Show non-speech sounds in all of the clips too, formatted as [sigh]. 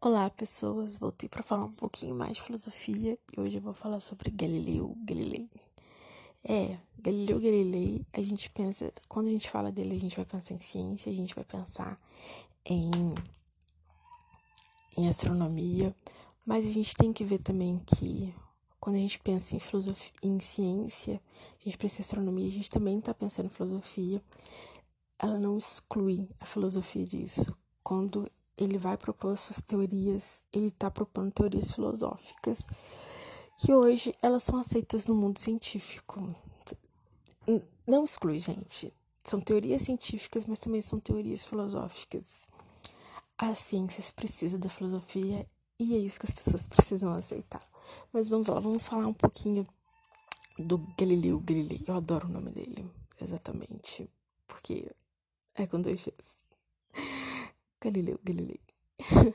Olá, pessoas. Voltei para falar um pouquinho mais de filosofia e hoje eu vou falar sobre Galileu Galilei. É, Galileu Galilei, a gente pensa, quando a gente fala dele, a gente vai pensar em ciência, a gente vai pensar em em astronomia, mas a gente tem que ver também que quando a gente pensa em filosofia, em ciência, a gente pensa em astronomia, a gente também está pensando em filosofia. Ela não exclui a filosofia disso. Quando ele vai propor suas teorias, ele está propondo teorias filosóficas que hoje elas são aceitas no mundo científico. Não exclui, gente. São teorias científicas, mas também são teorias filosóficas. As ciências precisam da filosofia e é isso que as pessoas precisam aceitar. Mas vamos lá, vamos falar um pouquinho do Galileu Galilei. Eu adoro o nome dele, exatamente, porque é com dois X. Galileu Galilei. [laughs]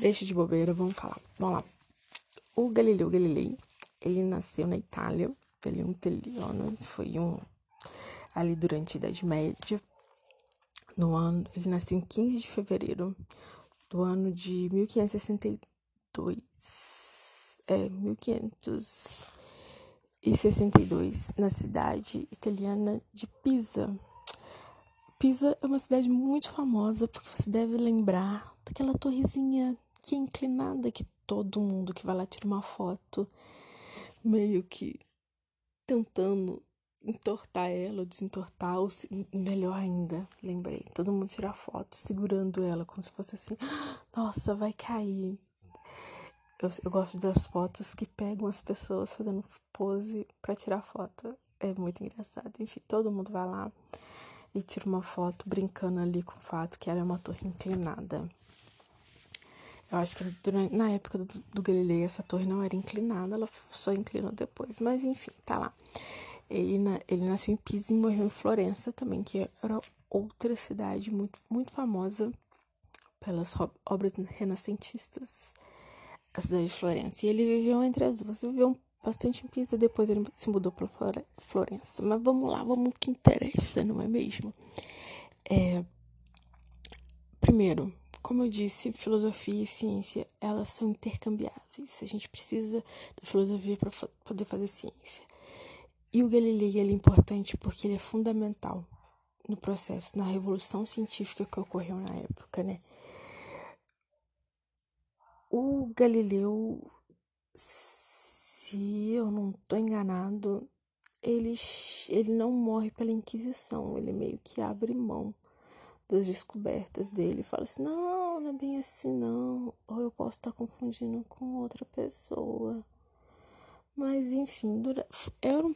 Deixa de bobeira, vamos falar. Vamos lá. O Galileu Galilei, ele nasceu na Itália. Ele é um italiano, foi um ali durante a Idade Média. No ano, ele nasceu em 15 de fevereiro do ano de 1562. É, 1562, na cidade italiana de Pisa. Pisa é uma cidade muito famosa porque você deve lembrar daquela torrezinha que é inclinada que todo mundo que vai lá tira uma foto meio que tentando entortar ela ou desentortar, ou melhor ainda, lembrei, todo mundo tira foto segurando ela como se fosse assim, nossa, vai cair. Eu, eu gosto das fotos que pegam as pessoas fazendo pose para tirar foto. É muito engraçado. Enfim, todo mundo vai lá e tira uma foto brincando ali com o fato que ela é uma torre inclinada. Eu acho que durante, na época do, do Galileu essa torre não era inclinada, ela só inclinou depois. Mas enfim, tá lá. Ele, na, ele nasceu em Pisa e morreu em Florença também, que era outra cidade muito, muito famosa pelas obras renascentistas, a cidade de Florença. E ele viveu entre as duas, viveu bastante em Pisa, depois ele se mudou para Florença. Mas vamos lá, vamos que interessa, não é mesmo? É, primeiro, como eu disse, filosofia e ciência, elas são intercambiáveis. A gente precisa da filosofia para poder fazer ciência. E o Galilei ele é importante porque ele é fundamental no processo, na revolução científica que ocorreu na época, né? O Galileu se eu não tô enganado, ele, ele não morre pela Inquisição, ele meio que abre mão das descobertas dele. Fala assim: não, não é bem assim, não. Ou eu posso estar confundindo com outra pessoa. Mas enfim, era um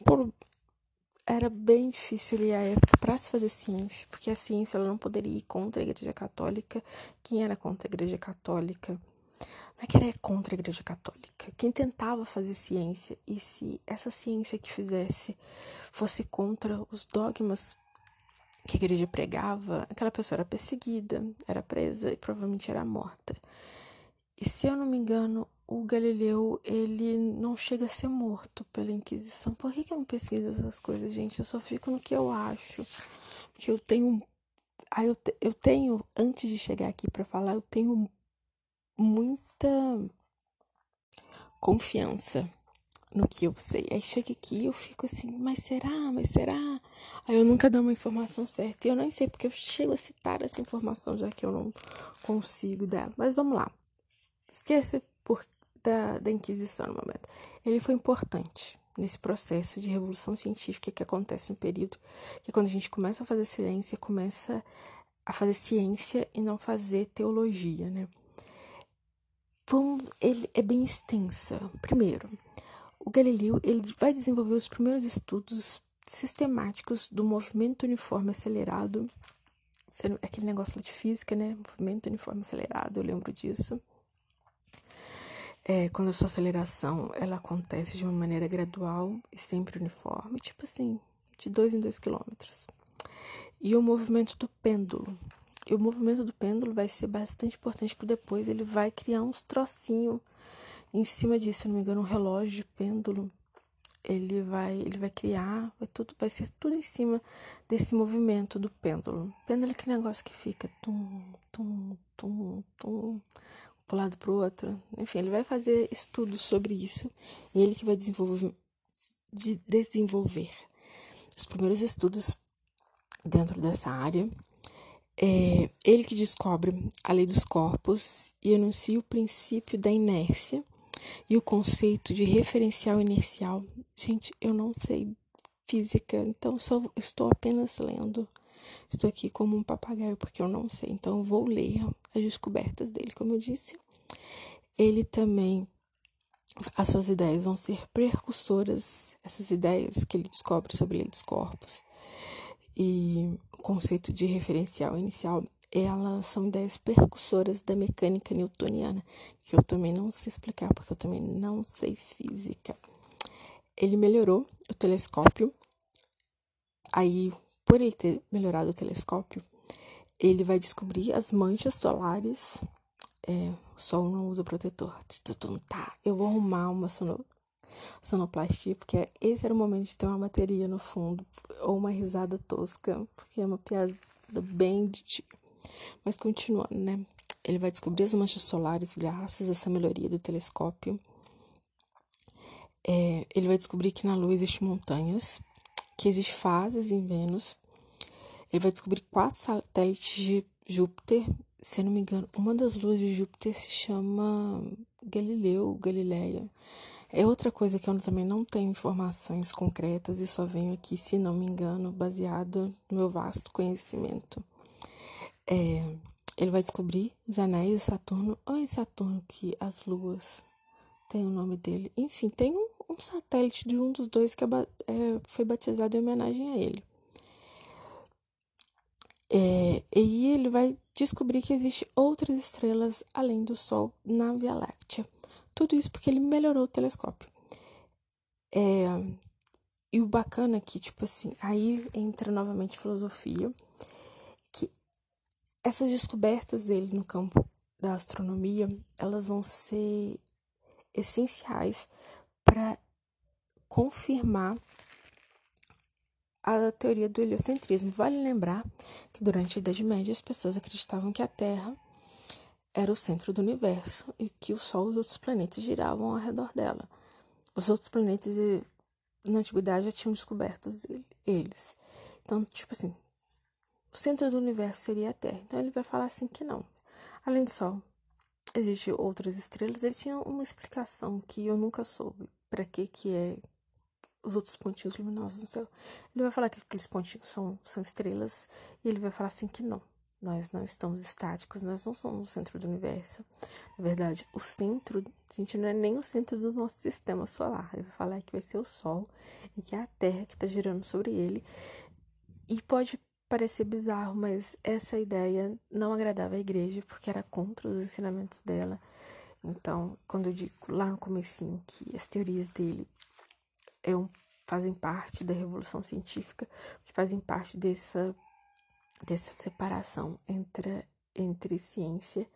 era bem difícil ali a época para se fazer ciência, porque a ciência ela não poderia ir contra a Igreja Católica. Quem era contra a Igreja Católica é que era contra a Igreja Católica. Quem tentava fazer ciência, e se essa ciência que fizesse fosse contra os dogmas que a igreja pregava, aquela pessoa era perseguida, era presa e provavelmente era morta. E se eu não me engano, o Galileu, ele não chega a ser morto pela Inquisição. Por que, que eu não pesquiso essas coisas, gente? Eu só fico no que eu acho. Porque eu tenho. Ah, eu, te, eu tenho, antes de chegar aqui para falar, eu tenho muita confiança no que eu sei. Aí chega aqui eu fico assim, mas será? Mas será? Aí eu nunca dou uma informação certa. E eu nem sei porque eu chego a citar essa informação, já que eu não consigo dar. Mas vamos lá. Esqueça por, da, da Inquisição no momento. Ele foi importante nesse processo de revolução científica que acontece no período que é quando a gente começa a fazer ciência, começa a fazer ciência e não fazer teologia, né? Vamos, ele é bem extensa. Primeiro, o Galileu ele vai desenvolver os primeiros estudos sistemáticos do movimento uniforme acelerado. Aquele negócio de física, né? Movimento uniforme acelerado, eu lembro disso. É, quando a sua aceleração ela acontece de uma maneira gradual e sempre uniforme, tipo assim, de dois em dois quilômetros. E o movimento do pêndulo, o movimento do pêndulo vai ser bastante importante porque depois ele vai criar uns trocinhos em cima disso, se não me engano, um relógio de pêndulo. Ele vai, ele vai criar, vai tudo, vai ser tudo em cima desse movimento do pêndulo. Pêndulo é aquele negócio que fica tum, tum, tum, tum, pro lado pro outro. Enfim, ele vai fazer estudos sobre isso e ele que vai desenvolver, de desenvolver os primeiros estudos dentro dessa área. É ele que descobre a lei dos corpos e enuncia o princípio da inércia e o conceito de referencial inercial. Gente, eu não sei física, então só estou apenas lendo. Estou aqui como um papagaio porque eu não sei, então vou ler as descobertas dele, como eu disse. Ele também as suas ideias vão ser precursoras, essas ideias que ele descobre sobre a lei dos corpos e conceito de referencial inicial, elas são ideias percussoras da mecânica newtoniana, que eu também não sei explicar porque eu também não sei física. Ele melhorou o telescópio Aí, por ele ter melhorado o telescópio, ele vai descobrir as manchas solares. É, o sol não usa protetor. Tá, eu vou arrumar uma sono, sonoplastia, porque esse era o momento de ter uma bateria no fundo, ou uma risada tosca, porque é uma piada bem de tio. Mas continuando, né? Ele vai descobrir as manchas solares graças a essa melhoria do telescópio. É, ele vai descobrir que na Lua existem montanhas que existem fases em Vênus. Ele vai descobrir quatro satélites de Júpiter. Se eu não me engano, uma das luas de Júpiter se chama Galileu, Galileia. É outra coisa que eu também não tenho informações concretas e só venho aqui, se não me engano, baseado no meu vasto conhecimento. É, ele vai descobrir os anéis de Saturno, ou é Saturno que as luas têm o nome dele. Enfim, tem um um satélite de um dos dois que é, é, foi batizado em homenagem a ele. É, e ele vai descobrir que existe outras estrelas além do Sol na Via Láctea. Tudo isso porque ele melhorou o telescópio. É, e o bacana é que, tipo assim, aí entra novamente filosofia, que essas descobertas dele no campo da astronomia, elas vão ser essenciais para confirmar a teoria do heliocentrismo. Vale lembrar que durante a Idade Média as pessoas acreditavam que a Terra era o centro do universo e que o Sol e os outros planetas giravam ao redor dela. Os outros planetas na antiguidade já tinham descoberto eles. Então, tipo assim, o centro do universo seria a Terra. Então ele vai falar assim que não. Além do Sol, existem outras estrelas. Ele tinha uma explicação que eu nunca soube para que que é os outros pontinhos luminosos no céu. Ele vai falar que aqueles pontinhos são, são estrelas e ele vai falar assim que não. Nós não estamos estáticos, nós não somos o centro do universo. Na verdade, o centro, a gente não é nem o centro do nosso sistema solar. Ele vai falar que vai ser o Sol e que é a Terra que está girando sobre ele. E pode parecer bizarro, mas essa ideia não agradava a igreja porque era contra os ensinamentos dela. Então, quando eu digo lá no comecinho que as teorias dele é um, fazem parte da revolução científica, que fazem parte dessa, dessa separação entre, entre ciência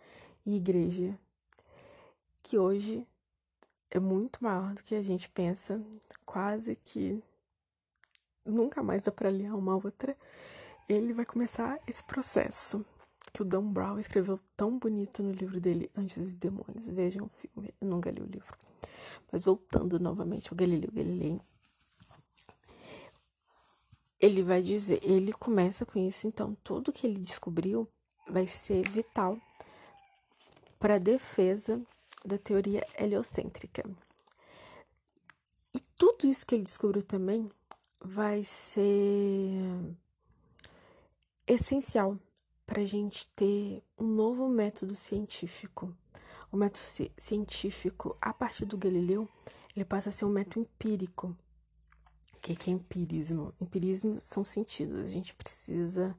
e igreja, que hoje é muito maior do que a gente pensa, quase que nunca mais dá para aliar uma outra. Ele vai começar esse processo que o Dan Brown escreveu tão bonito no livro dele, Anjos e Demônios. Vejam o filme, eu nunca li o livro. Mas voltando novamente ao Galileu Galilei, ele vai dizer, ele começa com isso, então tudo que ele descobriu vai ser vital para a defesa da teoria heliocêntrica. E tudo isso que ele descobriu também vai ser essencial para a gente ter um novo método científico. O método científico, a partir do Galileu, ele passa a ser um método empírico. O que é empirismo? Empirismo são sentidos. A gente precisa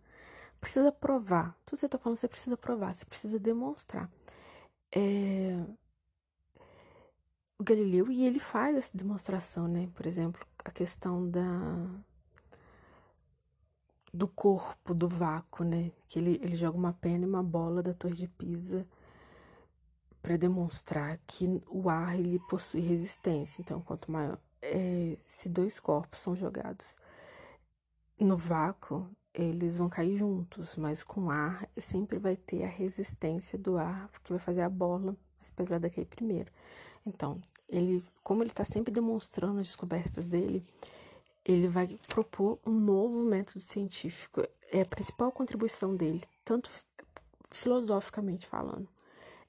precisa provar. Tudo que você está falando, você precisa provar, você precisa demonstrar. É... O Galileu, e ele faz essa demonstração, né? Por exemplo, a questão da do corpo, do vácuo, né? Que ele, ele joga uma pena e uma bola da Torre de Pisa para demonstrar que o ar ele possui resistência. Então, quanto maior, é, se dois corpos são jogados no vácuo, eles vão cair juntos, mas com ar sempre vai ter a resistência do ar que vai fazer a bola mais pesada a primeiro. Então, ele, como ele está sempre demonstrando as descobertas dele, ele vai propor um novo método científico. É a principal contribuição dele, tanto filosoficamente falando.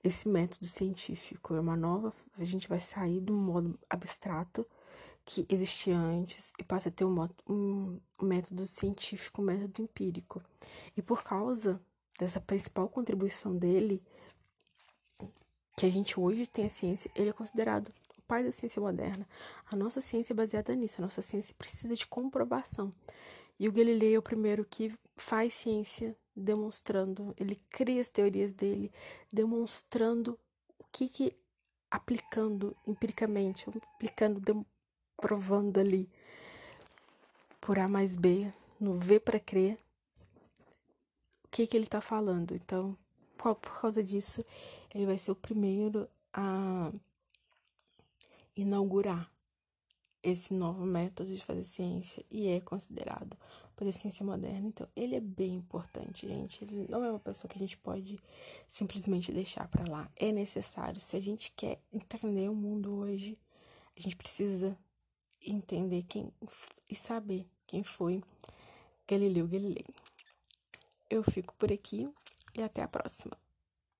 Esse método científico é uma nova. A gente vai sair do modo abstrato que existia antes e passa a ter um, um, método científico, um método empírico. E por causa dessa principal contribuição dele, que a gente hoje tem a ciência, ele é considerado o pai da ciência moderna. A nossa ciência é baseada nisso, a nossa ciência precisa de comprovação. E o Galileu é o primeiro que faz ciência demonstrando, ele cria as teorias dele, demonstrando o que que aplicando empiricamente, aplicando, provando ali por A mais B, no V para crer, o que que ele está falando. Então, por causa disso, ele vai ser o primeiro a inaugurar esse novo método de fazer ciência e é considerado por ciência moderna. Então, ele é bem importante, gente. Ele não é uma pessoa que a gente pode simplesmente deixar para lá. É necessário. Se a gente quer entender o mundo hoje, a gente precisa entender quem e saber quem foi Galileu Galilei. Eu fico por aqui e até a próxima.